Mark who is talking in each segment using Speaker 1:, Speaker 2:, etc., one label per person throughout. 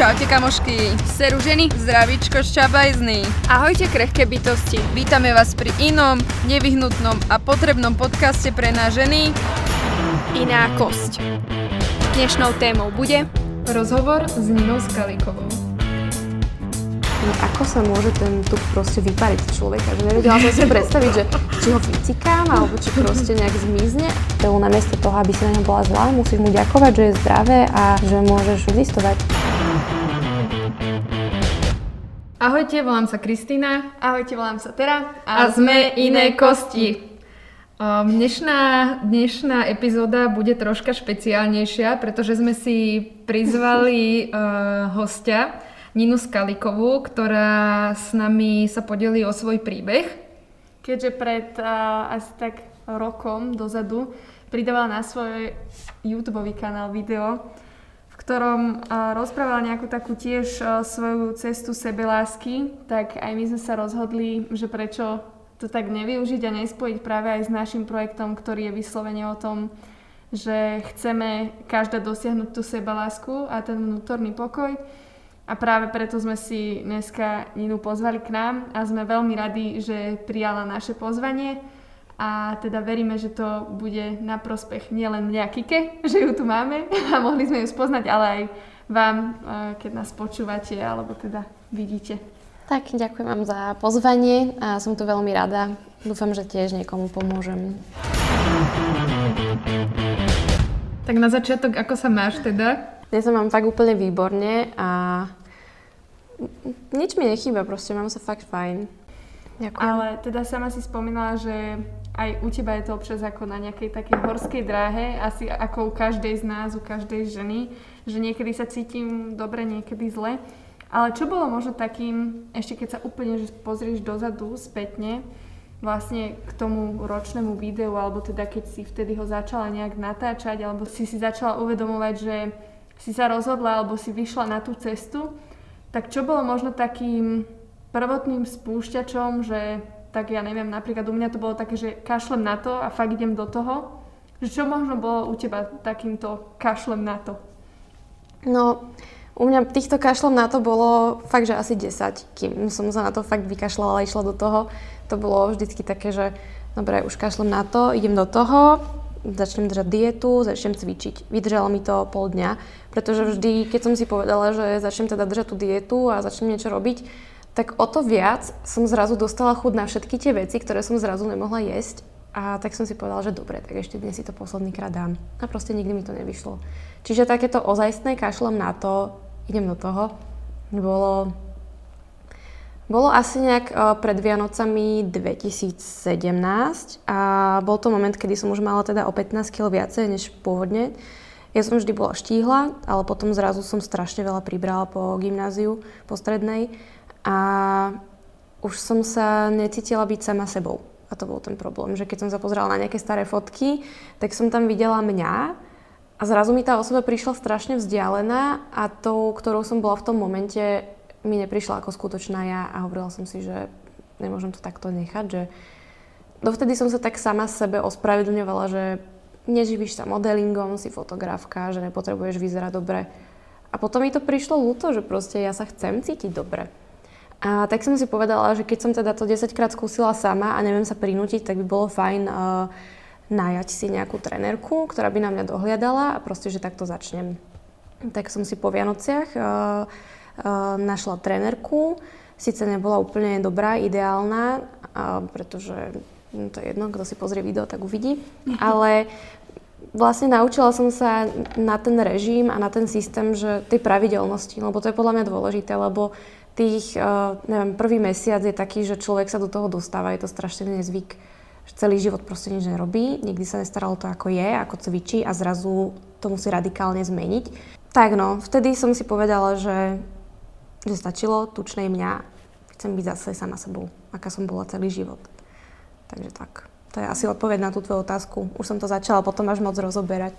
Speaker 1: Čaute kamošky, seru ženy, zdravíčko šťabajzný.
Speaker 2: Ahojte krehké bytosti.
Speaker 1: Vítame vás pri inom, nevyhnutnom a potrebnom podcaste pre nás ženy.
Speaker 2: Iná kosť. Dnešnou témou bude
Speaker 1: rozhovor s Ninou Skalikovou.
Speaker 3: No ako sa môže ten tuk proste vypariť z človeka, že nevedela som si predstaviť, že či ho vycikám, alebo či proste nejak zmizne. To namiesto toho, aby si na ňom bola zlá, musíš mu ďakovať, že je zdravé a že môžeš existovať.
Speaker 1: Ahojte, volám sa Kristýna.
Speaker 2: Ahojte, volám sa Tera.
Speaker 1: A, a sme Iné kosti. Dnešná, dnešná epizóda bude troška špeciálnejšia, pretože sme si prizvali uh, hostia, Ninu Skalikovú, ktorá s nami sa podelí o svoj príbeh.
Speaker 2: Keďže pred uh, asi tak rokom dozadu pridávala na svoj YouTube kanál video, ktorom rozprávala nejakú takú tiež svoju cestu sebelásky, tak aj my sme sa rozhodli, že prečo to tak nevyužiť a nespojiť práve aj s našim projektom, ktorý je vyslovene o tom, že chceme každá dosiahnuť tú sebelásku a ten vnútorný pokoj. A práve preto sme si dneska Ninu pozvali k nám a sme veľmi radi, že prijala naše pozvanie a teda veríme, že to bude na prospech nielen mňa Kike, že ju tu máme a mohli sme ju spoznať, ale aj vám, keď nás počúvate alebo teda vidíte.
Speaker 3: Tak, ďakujem vám za pozvanie a som tu veľmi rada. Dúfam, že tiež niekomu pomôžem.
Speaker 1: Tak na začiatok, ako sa máš teda?
Speaker 3: Dnes sa mám fakt úplne výborne a nič mi nechýba, proste mám sa fakt fajn.
Speaker 2: Ďakujem. Ale teda sama si spomínala, že aj u teba je to občas ako na nejakej takej horskej dráhe, asi ako u každej z nás, u každej ženy, že niekedy sa cítim dobre, niekedy zle. Ale čo bolo možno takým, ešte keď sa úplne že pozrieš dozadu, spätne, vlastne k tomu ročnému videu, alebo teda keď si vtedy ho začala nejak natáčať, alebo si si začala uvedomovať, že si sa rozhodla, alebo si vyšla na tú cestu, tak čo bolo možno takým prvotným spúšťačom, že tak ja neviem, napríklad u mňa to bolo také, že kašlem na to a fakt idem do toho. Že čo možno bolo u teba takýmto kašlem na to?
Speaker 3: No, u mňa týchto kašlom na to bolo fakt, že asi 10, kým som sa na to fakt vykašľala a išla do toho. To bolo vždycky také, že dobre, už kašlem na to, idem do toho, začnem držať dietu, začnem cvičiť. Vydržalo mi to pol dňa, pretože vždy, keď som si povedala, že začnem teda držať tú dietu a začnem niečo robiť, tak o to viac som zrazu dostala chud na všetky tie veci, ktoré som zrazu nemohla jesť. A tak som si povedala, že dobre, tak ešte dnes si to posledný krát dám. A proste nikdy mi to nevyšlo. Čiže takéto ozajstné kašlom na to, idem do toho, bolo, bolo asi nejak e, pred Vianocami 2017 a bol to moment, kedy som už mala teda o 15 kg viacej než pôvodne. Ja som vždy bola štíhla, ale potom zrazu som strašne veľa pribrala po gymnáziu, po strednej a už som sa necítila byť sama sebou. A to bol ten problém, že keď som sa pozerala na nejaké staré fotky, tak som tam videla mňa a zrazu mi tá osoba prišla strašne vzdialená a tou, ktorou som bola v tom momente, mi neprišla ako skutočná ja a hovorila som si, že nemôžem to takto nechať, že dovtedy som sa tak sama sebe ospravedlňovala, že neživíš sa modelingom, si fotografka, že nepotrebuješ vyzerať dobre. A potom mi to prišlo ľúto, že proste ja sa chcem cítiť dobre. A tak som si povedala, že keď som teda to 10 krát skúsila sama a neviem sa prinútiť, tak by bolo fajn uh, najať si nejakú trenerku, ktorá by na mňa dohliadala a proste, že takto začnem. Tak som si po Vianociach uh, uh, našla trenerku, síce nebola úplne dobrá, ideálna, uh, pretože no to je jedno, kto si pozrie video, tak uvidí, ale vlastne naučila som sa na ten režim a na ten systém, že tej pravidelnosti, lebo to je podľa mňa dôležité, lebo tých, uh, neviem, prvý mesiac je taký, že človek sa do toho dostáva, je to strašný nezvyk, celý život proste nič nerobí, nikdy sa nestaralo to, ako je, ako cvičí a zrazu to musí radikálne zmeniť. Tak no, vtedy som si povedala, že, že stačilo, tučnej mňa, chcem byť zase sama sebou, aká som bola celý život. Takže tak. To je asi odpoveď na tú tvoju otázku. Už som to začala potom až moc rozoberať.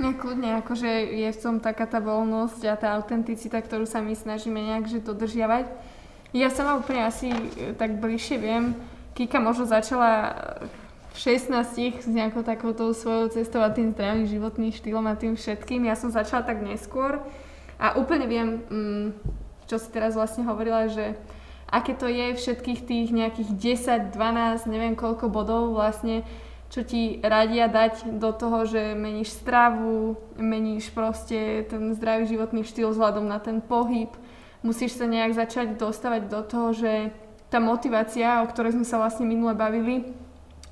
Speaker 2: No kľudne, akože je v tom taká tá voľnosť a tá autenticita, ktorú sa my snažíme nejak že dodržiavať. Ja sama úplne asi e, tak bližšie viem, Kika možno začala v 16 s nejakou takouto svojou cestou a tým zdravým životným štýlom a tým všetkým. Ja som začala tak neskôr, A úplne viem, mm, čo si teraz vlastne hovorila, že aké to je všetkých tých nejakých 10, 12, neviem koľko bodov vlastne, čo ti radia dať do toho, že meníš stravu, meníš proste ten zdravý životný štýl vzhľadom na ten pohyb. Musíš sa nejak začať dostávať do toho, že tá motivácia, o ktorej sme sa vlastne minule bavili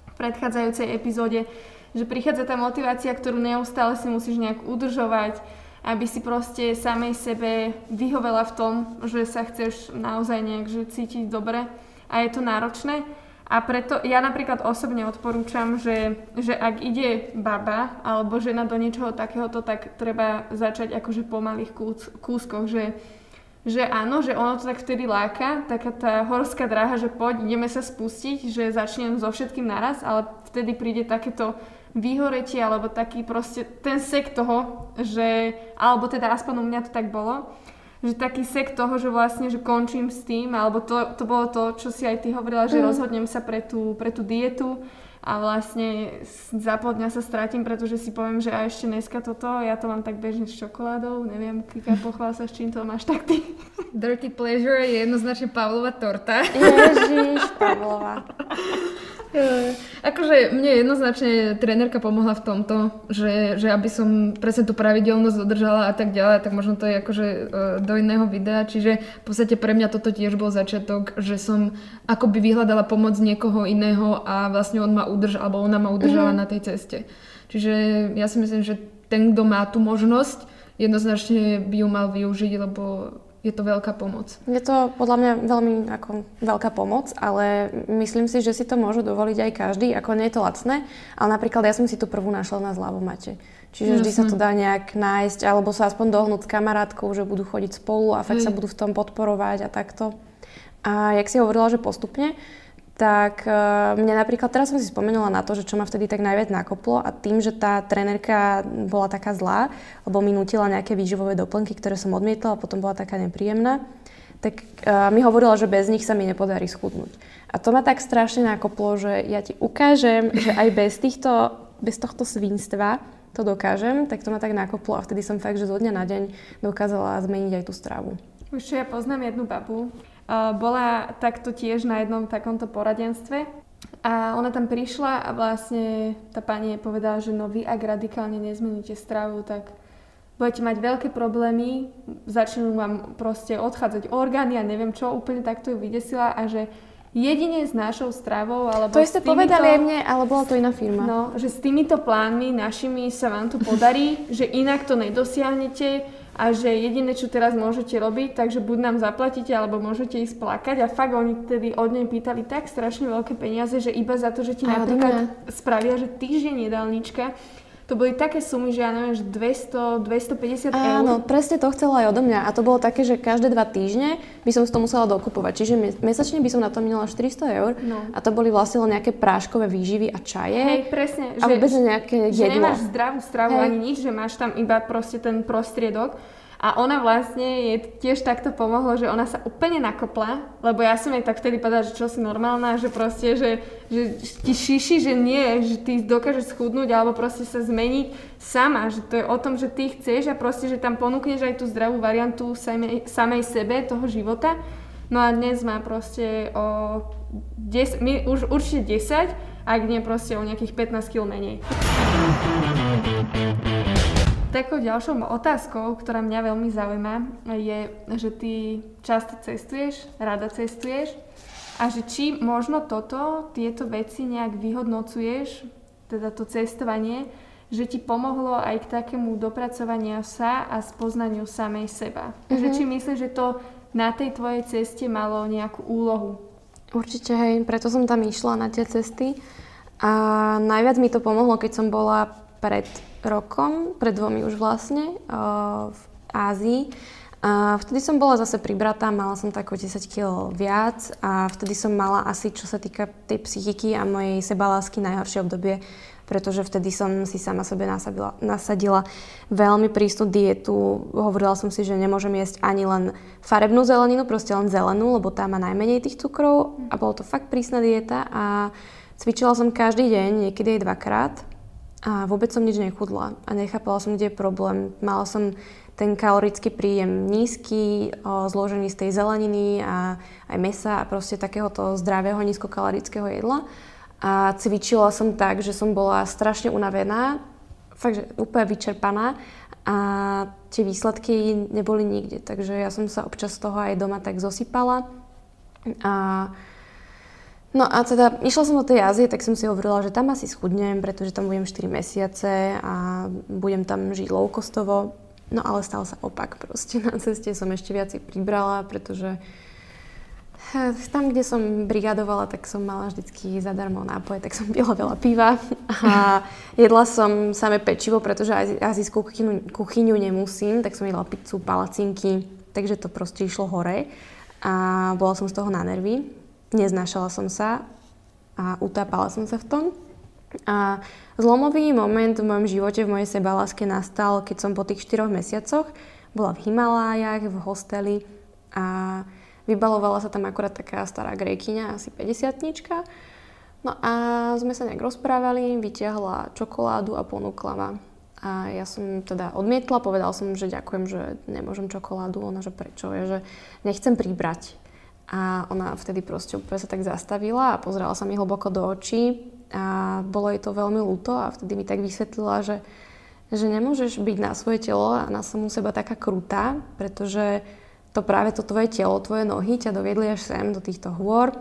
Speaker 2: v predchádzajúcej epizóde, že prichádza tá motivácia, ktorú neustále si musíš nejak udržovať, aby si proste samej sebe vyhovela v tom, že sa chceš naozaj nejak že cítiť dobre a je to náročné. A preto ja napríklad osobne odporúčam, že, že ak ide baba alebo žena do niečoho takéhoto, tak treba začať akože po malých kús, kúskoch, že, že áno, že ono to tak vtedy láka, taká tá horská dráha, že poď, ideme sa spustiť, že začnem so všetkým naraz, ale vtedy príde takéto vyhoretie alebo taký proste ten sek toho, že, alebo teda aspoň u mňa to tak bolo, že taký sek toho, že vlastne, že končím s tým, alebo to, to bolo to, čo si aj ty hovorila, že mm. rozhodnem sa pre tú, pre tú dietu a vlastne za pol dňa sa strátim, pretože si poviem, že a ešte dneska toto, ja to mám tak bežne s čokoládou, neviem, Kika, pochvál sa, s čím to máš tak ty.
Speaker 1: Dirty pleasure je jednoznačne Pavlova torta.
Speaker 3: Ježiš, Pavlova.
Speaker 1: Akože mne jednoznačne trénerka pomohla v tomto, že, že aby som presne tú pravidelnosť dodržala a tak ďalej, tak možno to je akože e, do iného videa. Čiže v podstate pre mňa toto tiež bol začiatok, že som akoby vyhľadala pomoc niekoho iného a vlastne on ma udržal, alebo ona ma udržala mm-hmm. na tej ceste. Čiže ja si myslím, že ten, kto má tú možnosť, jednoznačne by ju mal využiť, lebo je to veľká pomoc.
Speaker 3: Je to podľa mňa veľmi ako veľká pomoc, ale myslím si, že si to môže dovoliť aj každý, ako nie je to lacné, ale napríklad ja som si tu prvú našla na zľavomate. Čiže vždy sa to dá nejak nájsť, alebo sa aspoň dohnúť s kamarátkou, že budú chodiť spolu a fakt Hej. sa budú v tom podporovať a takto. A jak si hovorila, že postupne, tak uh, mne napríklad, teraz som si spomenula na to, že čo ma vtedy tak najviac nakoplo a tým, že tá trénerka bola taká zlá, lebo mi nutila nejaké výživové doplnky, ktoré som odmietla a potom bola taká nepríjemná, tak uh, mi hovorila, že bez nich sa mi nepodarí schudnúť. A to ma tak strašne nakoplo, že ja ti ukážem, že aj bez, týchto, bez tohto svinstva to dokážem, tak to ma tak nakoplo a vtedy som fakt, že zo dňa na deň dokázala zmeniť aj tú stravu.
Speaker 2: Už ja poznám jednu babu, bola takto tiež na jednom takomto poradenstve. A ona tam prišla a vlastne tá pani povedala, že no vy ak radikálne nezmeníte stravu, tak budete mať veľké problémy, začnú vám proste odchádzať orgány a neviem čo, úplne takto ju vydesila a že jedine s našou stravou alebo
Speaker 3: To týmito, povedali aj mne, ale bola to iná firma.
Speaker 2: No, že s týmito plánmi našimi sa vám to podarí, že inak to nedosiahnete, a že jediné, čo teraz môžete robiť, takže buď nám zaplatíte, alebo môžete ísť plakať. A fakt oni tedy od nej pýtali tak strašne veľké peniaze, že iba za to, že ti a napríklad spravia, že týždeň jedálnička, to boli také sumy, že ja neviem, že 200, 250 eur.
Speaker 3: Áno, presne to chcela aj odo mňa. A to bolo také, že každé dva týždne by som si to musela dokupovať. Čiže mesačne by som na to minula 400 eur. No. A to boli vlastne len nejaké práškové výživy a čaje.
Speaker 2: Hej, presne.
Speaker 3: A že, vôbec nejaké
Speaker 2: že jedlo. nemáš zdravú stravu Hej. ani nič, že máš tam iba proste ten prostriedok. A ona vlastne je tiež takto pomohlo, že ona sa úplne nakopla, lebo ja som jej tak vtedy povedala, že čo si normálna, že proste, že, že ti šiši, že nie, že ty dokážeš schudnúť alebo proste sa zmeniť sama, že to je o tom, že ty chceš a proste, že tam ponúkneš aj tú zdravú variantu samej, samej sebe toho života. No a dnes má proste o 10, my už určite 10, ak nie proste o nejakých 15 kg menej. Takou ďalšou otázkou, ktorá mňa veľmi zaujíma, je, že ty často cestuješ, rada cestuješ a že či možno toto, tieto veci nejak vyhodnocuješ, teda to cestovanie, že ti pomohlo aj k takému dopracovaniu sa a spoznaniu samej seba. Mm-hmm. Že či myslíš, že to na tej tvojej ceste malo nejakú úlohu?
Speaker 3: Určite, hej, preto som tam išla na tie cesty. A najviac mi to pomohlo, keď som bola pred rokom, pred dvomi už vlastne, uh, v Ázii. A vtedy som bola zase pribratá, mala som tak o 10 kg viac a vtedy som mala asi, čo sa týka tej psychiky a mojej sebalásky, najhoršie obdobie, pretože vtedy som si sama sebe nasadila, nasadila veľmi prísnu dietu. Hovorila som si, že nemôžem jesť ani len farebnú zeleninu, proste len zelenú, lebo tá má najmenej tých cukrov a bolo to fakt prísna dieta a cvičila som každý deň, niekedy aj dvakrát a vôbec som nič nechudla a nechápala som, kde je problém. Mala som ten kalorický príjem nízky, o, zložený z tej zeleniny a aj mesa a proste takéhoto zdravého nízkokalorického jedla. A cvičila som tak, že som bola strašne unavená, fakt, že úplne vyčerpaná a tie výsledky neboli nikde. Takže ja som sa občas z toho aj doma tak zosypala. A No a teda išla som do tej Ázie, tak som si hovorila, že tam asi schudnem, pretože tam budem 4 mesiace a budem tam žiť low costovo. No ale stal sa opak proste. Na ceste som ešte viac pribrala, pretože eh, tam, kde som brigadovala, tak som mala vždycky zadarmo nápoje, tak som pila veľa piva a jedla som samé pečivo, pretože azijskú kuchyňu, kuchyňu nemusím, tak som jedla pizzu, palacinky, takže to proste išlo hore a bola som z toho na nervy neznášala som sa a utápala som sa v tom. A zlomový moment v mojom živote, v mojej sebaláske nastal, keď som po tých 4 mesiacoch bola v Himalájach, v hosteli a vybalovala sa tam akorát taká stará grejkyňa, asi 50 -tnička. No a sme sa nejak rozprávali, vyťahla čokoládu a ponúkla ma. A ja som teda odmietla, povedal som, že ďakujem, že nemôžem čokoládu. Ona, že prečo? Je, že nechcem pribrať. A ona vtedy proste úplne sa tak zastavila a pozerala sa mi hlboko do očí. A bolo jej to veľmi ľúto a vtedy mi tak vysvetlila, že, že nemôžeš byť na svoje telo a na samú seba taká krutá, pretože to práve to tvoje telo, tvoje nohy ťa doviedli až sem do týchto hôr.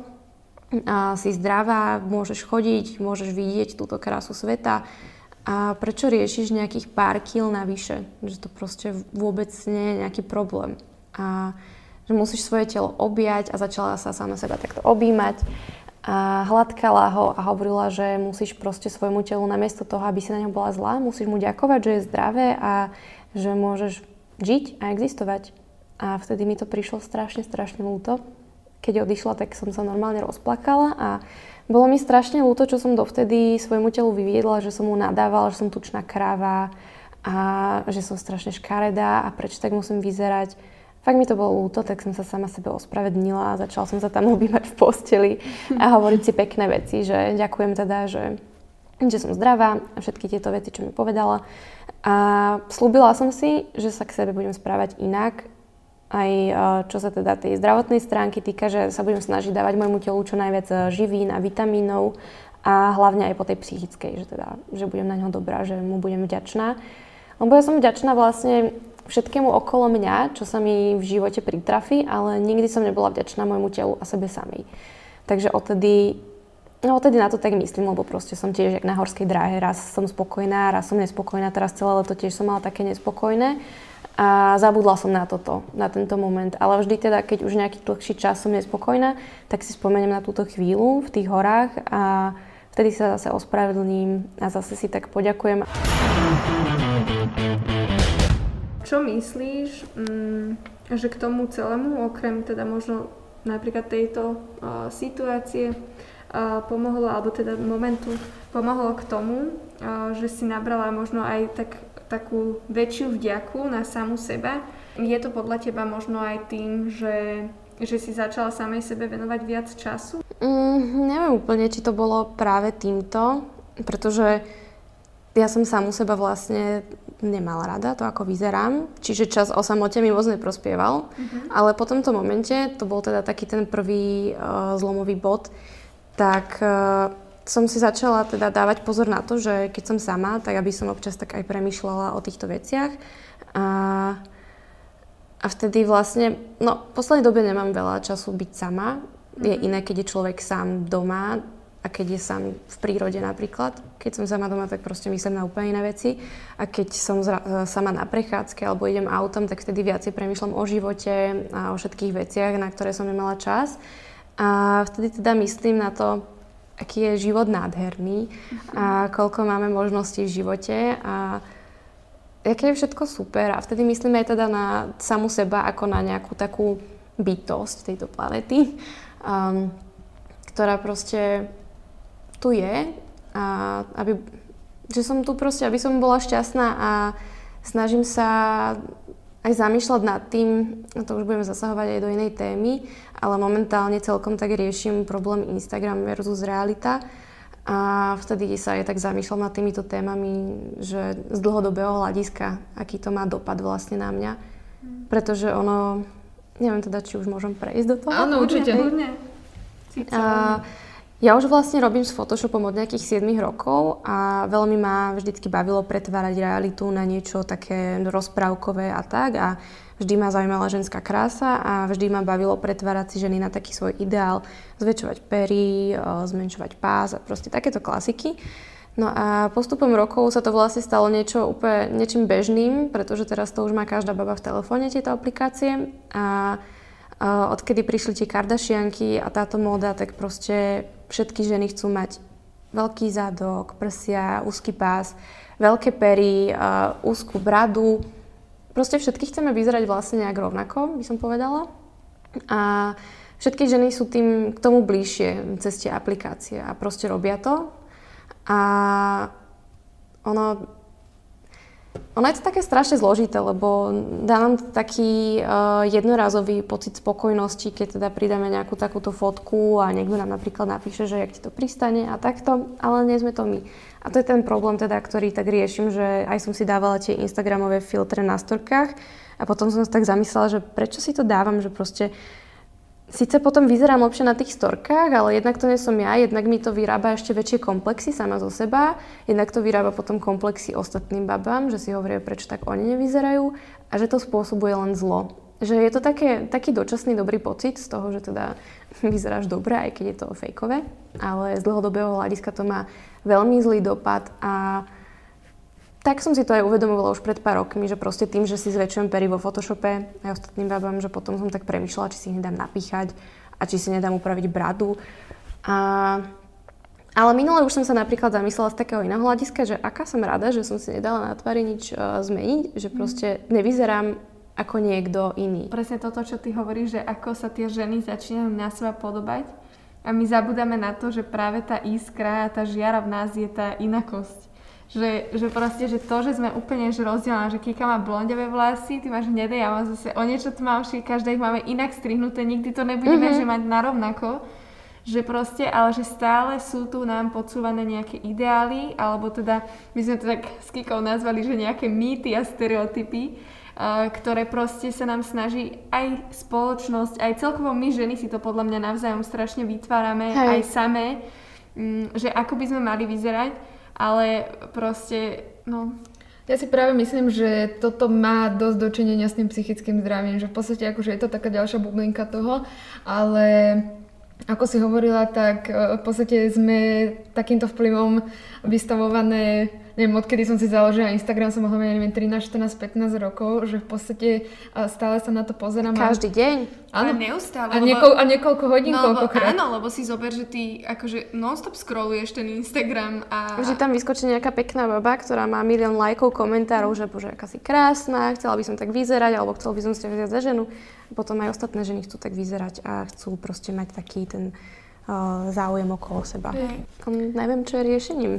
Speaker 3: A si zdravá, môžeš chodiť, môžeš vidieť túto krásu sveta. A prečo riešiš nejakých pár kil navyše, že to proste vôbec nie je nejaký problém. A že musíš svoje telo objať a začala sa sama seba takto objímať a hladkala ho a hovorila, že musíš proste svojmu telu namiesto toho, aby si na ňo bola zlá, musíš mu ďakovať, že je zdravé a že môžeš žiť a existovať. A vtedy mi to prišlo strašne, strašne ľúto. Keď odišla, tak som sa normálne rozplakala a bolo mi strašne ľúto, čo som dovtedy svojmu telu vyviedla, že som mu nadávala, že som tučná kráva a že som strašne škaredá a prečo tak musím vyzerať fakt mi to bolo ľúto, tak som sa sama sebe ospravedlnila a začala som sa tam obývať v posteli a hovoriť si pekné veci, že ďakujem teda, že, že som zdravá a všetky tieto veci, čo mi povedala. A slúbila som si, že sa k sebe budem správať inak, aj e, čo sa teda tej zdravotnej stránky týka, že sa budem snažiť dávať môjmu telu čo najviac e, živín a vitamínov a hlavne aj po tej psychickej, že, teda, že budem na ňo dobrá, že mu budem vďačná. Lebo ja som vďačná vlastne všetkému okolo mňa, čo sa mi v živote pritrafí, ale nikdy som nebola vďačná môjmu telu a sebe samej. Takže odtedy, no odtedy na to tak myslím, lebo proste som tiež jak na horskej dráhe. Raz som spokojná, raz som nespokojná, teraz celé leto tiež som mala také nespokojné. A zabudla som na toto, na tento moment. Ale vždy teda, keď už nejaký dlhší čas som nespokojná, tak si spomeniem na túto chvíľu v tých horách a vtedy sa zase ospravedlním a zase si tak poďakujem.
Speaker 2: Čo myslíš, mm, že k tomu celému, okrem teda možno napríklad tejto uh, situácie, uh, pomohlo, alebo teda momentu pomohlo k tomu, uh, že si nabrala možno aj tak, takú väčšiu vďaku na samu seba. Je to podľa teba možno aj tým, že, že si začala samej sebe venovať viac času?
Speaker 3: Mm, neviem úplne, či to bolo práve týmto, pretože ja som samu seba vlastne nemala rada, to ako vyzerám. Čiže čas o samote mi moc neprospieval. Uh-huh. Ale po tomto momente, to bol teda taký ten prvý uh, zlomový bod, tak uh, som si začala teda dávať pozor na to, že keď som sama, tak aby som občas tak aj premyšľala o týchto veciach. A, a vtedy vlastne, no v poslednej dobe nemám veľa času byť sama. Uh-huh. Je mhm. iné, keď je človek sám doma, a keď je sám v prírode napríklad. Keď som sama doma, tak proste myslím na úplne iné veci. A keď som zra- sama na prechádzke alebo idem autom, tak vtedy viacej premyšľam o živote a o všetkých veciach, na ktoré som nemala čas. A vtedy teda myslím na to, aký je život nádherný a koľko máme možností v živote a aké je všetko super. A vtedy myslím aj teda na samu seba ako na nejakú takú bytosť tejto planety, um, ktorá proste tu je a aby, že som tu proste, aby som bola šťastná a snažím sa aj zamýšľať nad tým, a to už budeme zasahovať aj do inej témy, ale momentálne celkom tak riešim problém Instagram versus realita A vtedy sa aj tak zamýšľam nad týmito témami, že z dlhodobého hľadiska, aký to má dopad vlastne na mňa. Pretože ono, neviem teda, či už môžem prejsť do toho.
Speaker 1: Áno, určite.
Speaker 3: A, ja už vlastne robím s Photoshopom od nejakých 7 rokov a veľmi ma vždycky bavilo pretvárať realitu na niečo také rozprávkové a tak a vždy ma zaujímala ženská krása a vždy ma bavilo pretvárať si ženy na taký svoj ideál, zväčšovať pery, zmenšovať pás a proste takéto klasiky. No a postupom rokov sa to vlastne stalo niečo úplne niečím bežným, pretože teraz to už má každá baba v telefóne, tieto aplikácie. A odkedy prišli tie Kardashianky a táto móda, tak proste všetky ženy chcú mať veľký zadok, prsia, úzky pás, veľké pery, úzkú bradu. Proste všetky chceme vyzerať vlastne nejak rovnako, by som povedala. A všetky ženy sú tým k tomu bližšie cez tie aplikácie a proste robia to. A ono ono je to také strašne zložité, lebo dá nám taký uh, jednorazový pocit spokojnosti, keď teda pridáme nejakú takúto fotku a niekto nám napríklad napíše, že jak ti to pristane a takto, ale nie sme to my. A to je ten problém teda, ktorý tak riešim, že aj som si dávala tie Instagramové filtre na storkách a potom som sa tak zamyslela, že prečo si to dávam, že proste Sice potom vyzerám lepšie na tých storkách, ale jednak to nie som ja, jednak mi to vyrába ešte väčšie komplexy sama zo seba, jednak to vyrába potom komplexy ostatným babám, že si hovoria, prečo tak oni nevyzerajú a že to spôsobuje len zlo. Že je to také, taký dočasný dobrý pocit z toho, že teda vyzeráš dobre, aj keď je to fejkové, ale z dlhodobého hľadiska to má veľmi zlý dopad a tak som si to aj uvedomovala už pred pár rokmi, že proste tým, že si zväčšujem pery vo Photoshope aj ostatným babám, že potom som tak premyšľala, či si ich nedám napíchať a či si nedám upraviť bradu. A ale minule už som sa napríklad zamyslela z takého iného hľadiska, že aká som rada, že som si nedala na tvári nič uh, zmeniť, že proste nevyzerám ako niekto iný.
Speaker 2: Presne toto, čo ty hovoríš, že ako sa tie ženy začínajú na seba podobať a my zabudáme na to, že práve tá iskra a tá žiara v nás je tá inakosť. Že, že proste, že to, že sme úplne že rozdielne, že Kika má blondiavé vlasy, ty máš hnedé, ja mám zase o niečo tmavšie, každé ich máme inak strihnuté, nikdy to nebudeme, mm-hmm. že mať narovnako. Že proste, ale že stále sú tu nám podsúvané nejaké ideály, alebo teda, my sme to tak s Kikou nazvali, že nejaké mýty a stereotypy, ktoré proste sa nám snaží aj spoločnosť, aj celkovo my ženy si to podľa mňa navzájom strašne vytvárame, Hej. aj samé, um, že ako by sme mali vyzerať ale proste, no...
Speaker 1: Ja si práve myslím, že toto má dosť dočinenia s tým psychickým zdravím, že v podstate akože je to taká ďalšia bublinka toho, ale ako si hovorila, tak e, v podstate sme takýmto vplyvom vystavované neviem, odkedy som si založila Instagram, som mohla mať, neviem, 13, 14, 15 rokov, že v podstate stále sa na to pozerám.
Speaker 3: Každý deň?
Speaker 2: Áno. A neustále.
Speaker 1: A, niekoľ, a niekoľko hodín, no, koľkokrát.
Speaker 2: Áno, lebo si zober, že ty akože non-stop scrolluješ ten Instagram a...
Speaker 3: Vždy tam vyskočí nejaká pekná baba, ktorá má milión lajkov, komentárov, že bože, aká si krásna, chcela by som tak vyzerať, alebo chcel by som ste vziať za ženu. Potom aj ostatné ženy chcú tak vyzerať a chcú proste mať taký ten uh, záujem okolo seba. Mm. neviem, čo je riešením.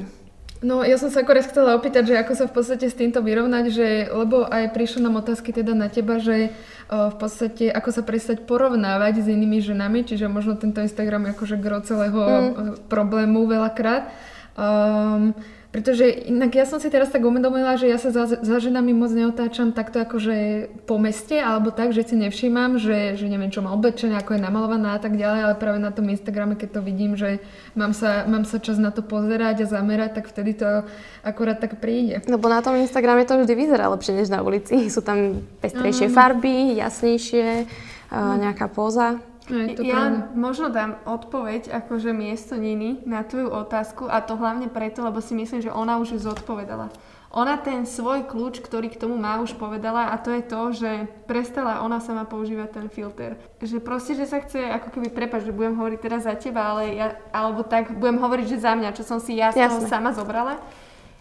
Speaker 1: No ja som sa akorát chcela opýtať, že ako sa v podstate s týmto vyrovnať, že, lebo aj prišli nám otázky teda na teba, že o, v podstate ako sa prestať porovnávať s inými ženami, čiže možno tento Instagram je akože gro celého mm. problému veľakrát. Um, pretože inak ja som si teraz tak uvedomila, že ja sa za, za ženami moc neotáčam takto akože po meste, alebo tak, že si nevšímam, že, že neviem, čo má oblečené, ako je namalovaná a tak ďalej, ale práve na tom Instagrame, keď to vidím, že mám sa, mám sa čas na to pozerať a zamerať, tak vtedy to akurát tak príde.
Speaker 3: No bo na tom Instagrame to vždy vyzerá lepšie než na ulici. Sú tam pestrejšie farby, jasnejšie, uh, nejaká póza.
Speaker 2: No, je to ja pravda. možno dám odpoveď akože miesto Niny na tvoju otázku a to hlavne preto, lebo si myslím, že ona už zodpovedala. Ona ten svoj kľúč, ktorý k tomu má, už povedala a to je to, že prestala ona sama používať ten filter. Že proste, že sa chce, ako keby, prepač, že budem hovoriť teraz za teba, ale ja, alebo tak budem hovoriť, že za mňa, čo som si ja z toho sama zobrala,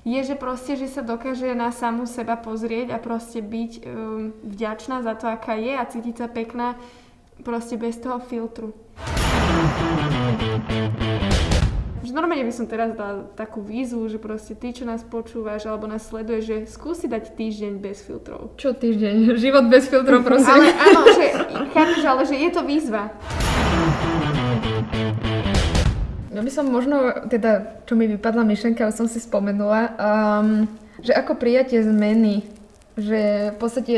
Speaker 2: je, že proste, že sa dokáže na samú seba pozrieť a proste byť um, vďačná za to, aká je a cítiť sa pekná proste bez toho filtru. Že normálne by som teraz dala takú výzvu, že proste ty, čo nás počúvaš alebo nás sleduješ, že skúsi dať týždeň bez filtrov.
Speaker 1: Čo týždeň? Život bez filtrov, prosím.
Speaker 2: Ale áno, že, chápeš, ale že je to výzva.
Speaker 1: ja by som možno, teda, čo mi vypadla myšlenka, už som si spomenula, um, že ako prijatie zmeny, že v podstate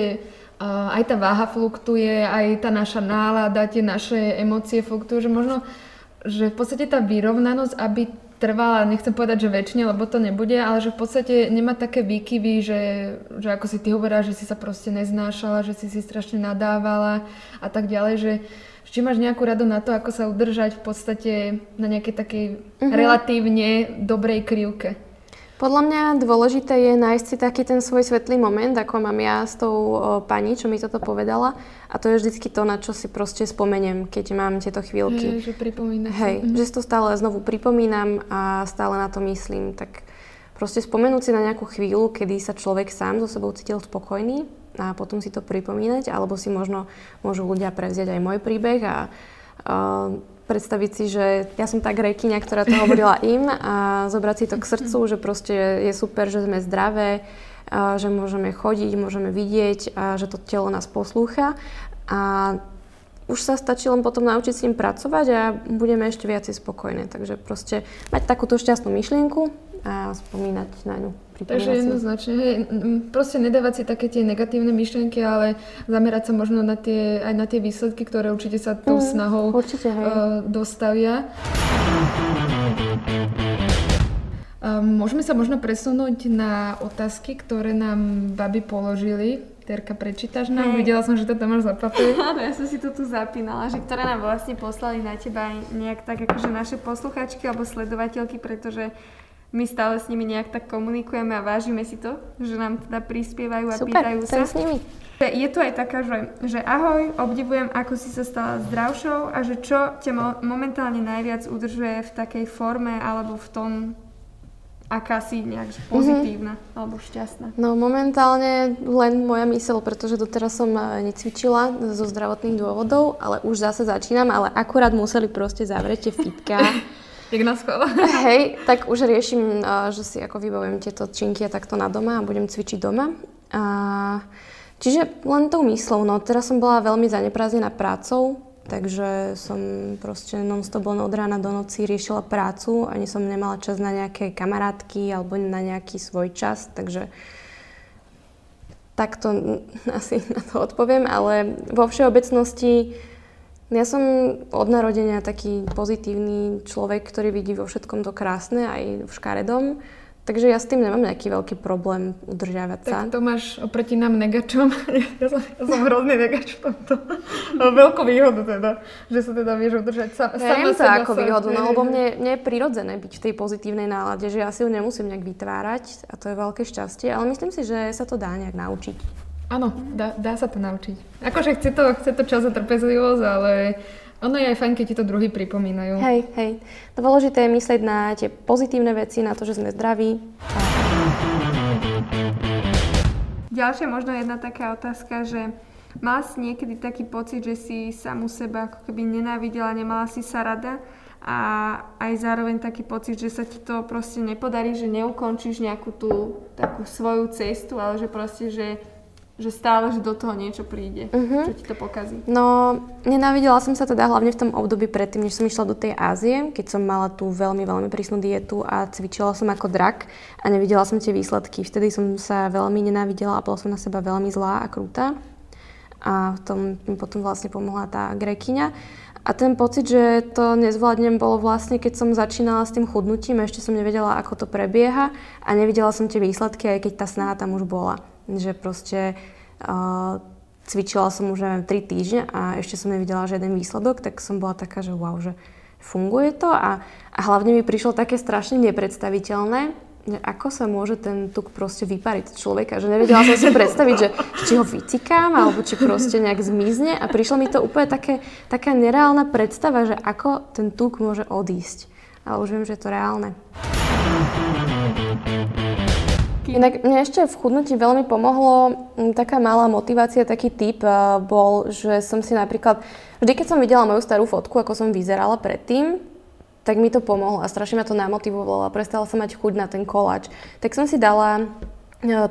Speaker 1: aj tá váha fluktuje, aj tá naša nálada, tie naše emócie fluktujú, že možno, že v podstate tá vyrovnanosť, aby trvala, nechcem povedať, že väčšine, lebo to nebude, ale že v podstate nemá také výkyvy, že, že ako si ty hovorila, že si sa proste neznášala, že si si strašne nadávala a tak ďalej, že či máš nejakú radu na to, ako sa udržať v podstate na nejakej takej uh-huh. relatívne dobrej krivke?
Speaker 3: Podľa mňa dôležité je nájsť si taký ten svoj svetlý moment, ako mám ja s tou o, pani, čo mi toto povedala. A to je vždycky to, na čo si proste spomeniem, keď mám tieto chvíľky.
Speaker 1: Hej, že pripomínam.
Speaker 3: Hej, mhm. že si to stále znovu pripomínam a stále na to myslím. Tak proste spomenúť si na nejakú chvíľu, kedy sa človek sám so sebou cítil spokojný a potom si to pripomínať, alebo si možno môžu ľudia prevziať aj môj príbeh a uh, predstaviť si, že ja som tá grekyňa, ktorá to hovorila im a zobrať si to k srdcu, že proste je super, že sme zdravé, a že môžeme chodiť, môžeme vidieť a že to telo nás poslúcha a už sa stačí len potom naučiť s ním pracovať a budeme ešte viacej spokojné. Takže proste mať takúto šťastnú myšlienku a spomínať na ňu.
Speaker 1: Takže jednoznačne, hej, proste nedávať si také tie negatívne myšlienky, ale zamerať sa možno na tie, aj na tie výsledky, ktoré určite sa tou mm, snahou
Speaker 3: určite, hej. Uh,
Speaker 1: dostavia. Môžeme sa možno presunúť na otázky, ktoré nám baby položili. Terka, prečítaš nám? Hey. Videla som, že to tam máš zapapuj.
Speaker 2: Áno, ja som si to tu zapínala, že ktoré nám vlastne poslali na teba nejak tak akože naše posluchačky alebo sledovateľky, pretože my stále s nimi nejak tak komunikujeme a vážime si to, že nám teda prispievajú a
Speaker 3: Super,
Speaker 2: pýtajú
Speaker 3: sa. s nimi.
Speaker 2: Je tu aj taká, že, že ahoj, obdivujem, ako si sa stala zdravšou a že čo ťa mo- momentálne najviac udržuje v takej forme alebo v tom, aká si nejak pozitívna mm-hmm. alebo šťastná?
Speaker 3: No momentálne len moja mysel, pretože doteraz som eh, necvičila zo zdravotných dôvodov, ale už zase začínam, ale akurát museli proste zavrieť tie fitka.
Speaker 1: Jak na schvál.
Speaker 3: Hej, tak už riešim, že si ako vybavujem tieto činky a takto na doma a budem cvičiť doma. A, čiže len tou myslou, no teraz som bola veľmi zaneprázdnená prácou, takže som proste non-stop len od rána do noci riešila prácu, ani som nemala čas na nejaké kamarátky alebo na nejaký svoj čas, takže takto asi na to odpoviem, ale vo všeobecnosti ja som od narodenia taký pozitívny človek, ktorý vidí vo všetkom to krásne, aj v škaredom. Takže ja s tým nemám nejaký veľký problém udržiavať
Speaker 1: sa. Tak to máš oproti nám negačom. ja, som, ja som hrozný negač v tomto. Veľkú výhodu teda, že sa teda vieš udržať sa,
Speaker 3: ja sama to ako sa, výhodu, no lebo mne, mne je prirodzené byť v tej pozitívnej nálade, že ja si ju nemusím nejak vytvárať a to je veľké šťastie, ale myslím si, že sa to dá nejak naučiť.
Speaker 1: Áno, dá, dá sa to naučiť. Akože chce to, chce to čas a trpezlivosť, ale ono je aj fajn, keď ti to druhý pripomínajú.
Speaker 3: Hej, hej. Dôležité je myslieť na tie pozitívne veci, na to, že sme zdraví.
Speaker 2: Ďalšia možno jedna taká otázka, že mala si niekedy taký pocit, že si samu seba ako keby nenávidela, nemala si sa rada a aj zároveň taký pocit, že sa ti to proste nepodarí, že neukončíš nejakú tú takú svoju cestu, ale že proste, že že stále, že do toho niečo príde, uh-huh. čo ti to pokazí?
Speaker 3: No, nenávidela som sa teda hlavne v tom období predtým, než som išla do tej Ázie, keď som mala tú veľmi, veľmi prísnu dietu a cvičila som ako drak a nevidela som tie výsledky. Vtedy som sa veľmi nenávidela a bola som na seba veľmi zlá a krúta. A v tom mi potom vlastne pomohla tá grekyňa. A ten pocit, že to nezvládnem, bolo vlastne, keď som začínala s tým chudnutím, ešte som nevedela, ako to prebieha a nevidela som tie výsledky, aj keď tá snaha tam už bola že proste uh, cvičila som už neviem 3 týždne a ešte som nevidela žiaden výsledok, tak som bola taká, že wow, že funguje to a, a hlavne mi prišlo také strašne nepredstaviteľné, že ako sa môže ten tuk proste vypariť človeka, že nevedela som si predstaviť, že či ho vycikám, alebo či proste nejak zmizne a prišlo mi to úplne také, taká nereálna predstava, že ako ten tuk môže odísť. Ale už viem, že je to reálne. Inak mne ešte v chudnutí veľmi pomohlo taká malá motivácia, taký typ bol, že som si napríklad, vždy keď som videla moju starú fotku, ako som vyzerala predtým, tak mi to pomohlo a strašne ma to namotivovalo a prestala som mať chuť na ten koláč. Tak som si dala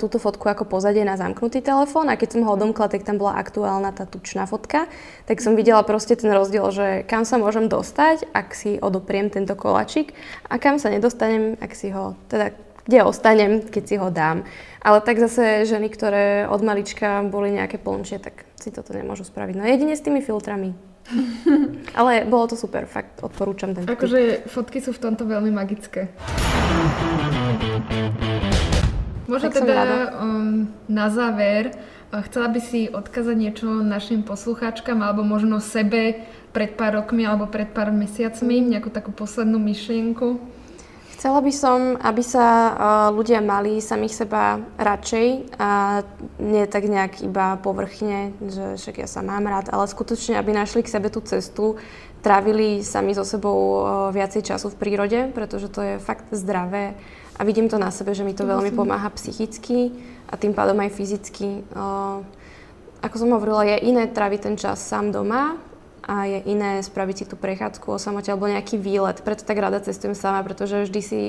Speaker 3: túto fotku ako pozadie na zamknutý telefón a keď som ho odomkla, tak tam bola aktuálna tá tučná fotka, tak som videla proste ten rozdiel, že kam sa môžem dostať, ak si odopriem tento kolačik a kam sa nedostanem, ak si ho, teda kde ostanem, keď si ho dám. Ale tak zase ženy, ktoré od malička boli nejaké plnšie, tak si toto nemôžu spraviť. No jedine s tými filtrami. Ale bolo to super, fakt odporúčam ten
Speaker 1: Akože fotky sú v tomto veľmi magické. Možno teda um, na záver, uh, chcela by si odkázať niečo našim poslucháčkam alebo možno sebe pred pár rokmi alebo pred pár mesiacmi, mm. nejakú takú poslednú myšlienku?
Speaker 3: Chcela by som, aby sa uh, ľudia mali samých seba radšej a nie tak nejak iba povrchne, že však ja sa mám rád, ale skutočne, aby našli k sebe tú cestu, trávili sami so sebou uh, viacej času v prírode, pretože to je fakt zdravé a vidím to na sebe, že mi to veľmi pomáha psychicky a tým pádom aj fyzicky. Ako som hovorila, je iné tráviť ten čas sám doma a je iné spraviť si tú prechádzku o samote alebo nejaký výlet. Preto tak rada cestujem sama, pretože vždy si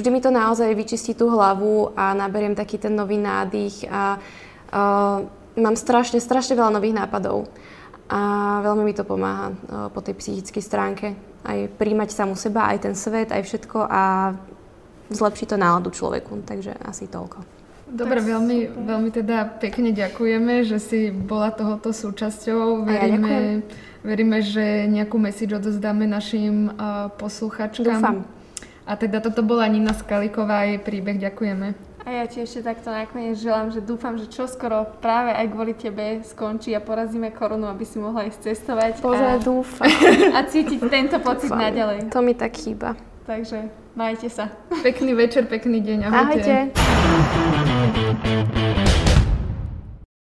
Speaker 3: vždy mi to naozaj vyčistí tú hlavu a naberiem taký ten nový nádych a uh, mám strašne, strašne veľa nových nápadov. A veľmi mi to pomáha uh, po tej psychickej stránke. Aj príjmať samu seba, aj ten svet, aj všetko a zlepší to náladu človeku, takže asi toľko.
Speaker 1: Dobre, veľmi, veľmi teda pekne ďakujeme, že si bola tohoto súčasťou. Veríme, ja veríme že nejakú message odozdáme našim uh, posluchačkám.
Speaker 3: Dúfam.
Speaker 1: A teda toto bola Nina Skaliková, jej príbeh. Ďakujeme.
Speaker 2: A ja ti ešte takto nakoniec želám, že dúfam, že čoskoro práve aj kvôli tebe skončí a porazíme koronu, aby si mohla ísť cestovať.
Speaker 3: Bože, a, dúfam.
Speaker 2: A cítiť tento pocit dúfam. naďalej.
Speaker 3: To mi tak chýba.
Speaker 2: Takže majte sa.
Speaker 1: Pekný večer, pekný deň. Ahojte.
Speaker 3: Ahojte.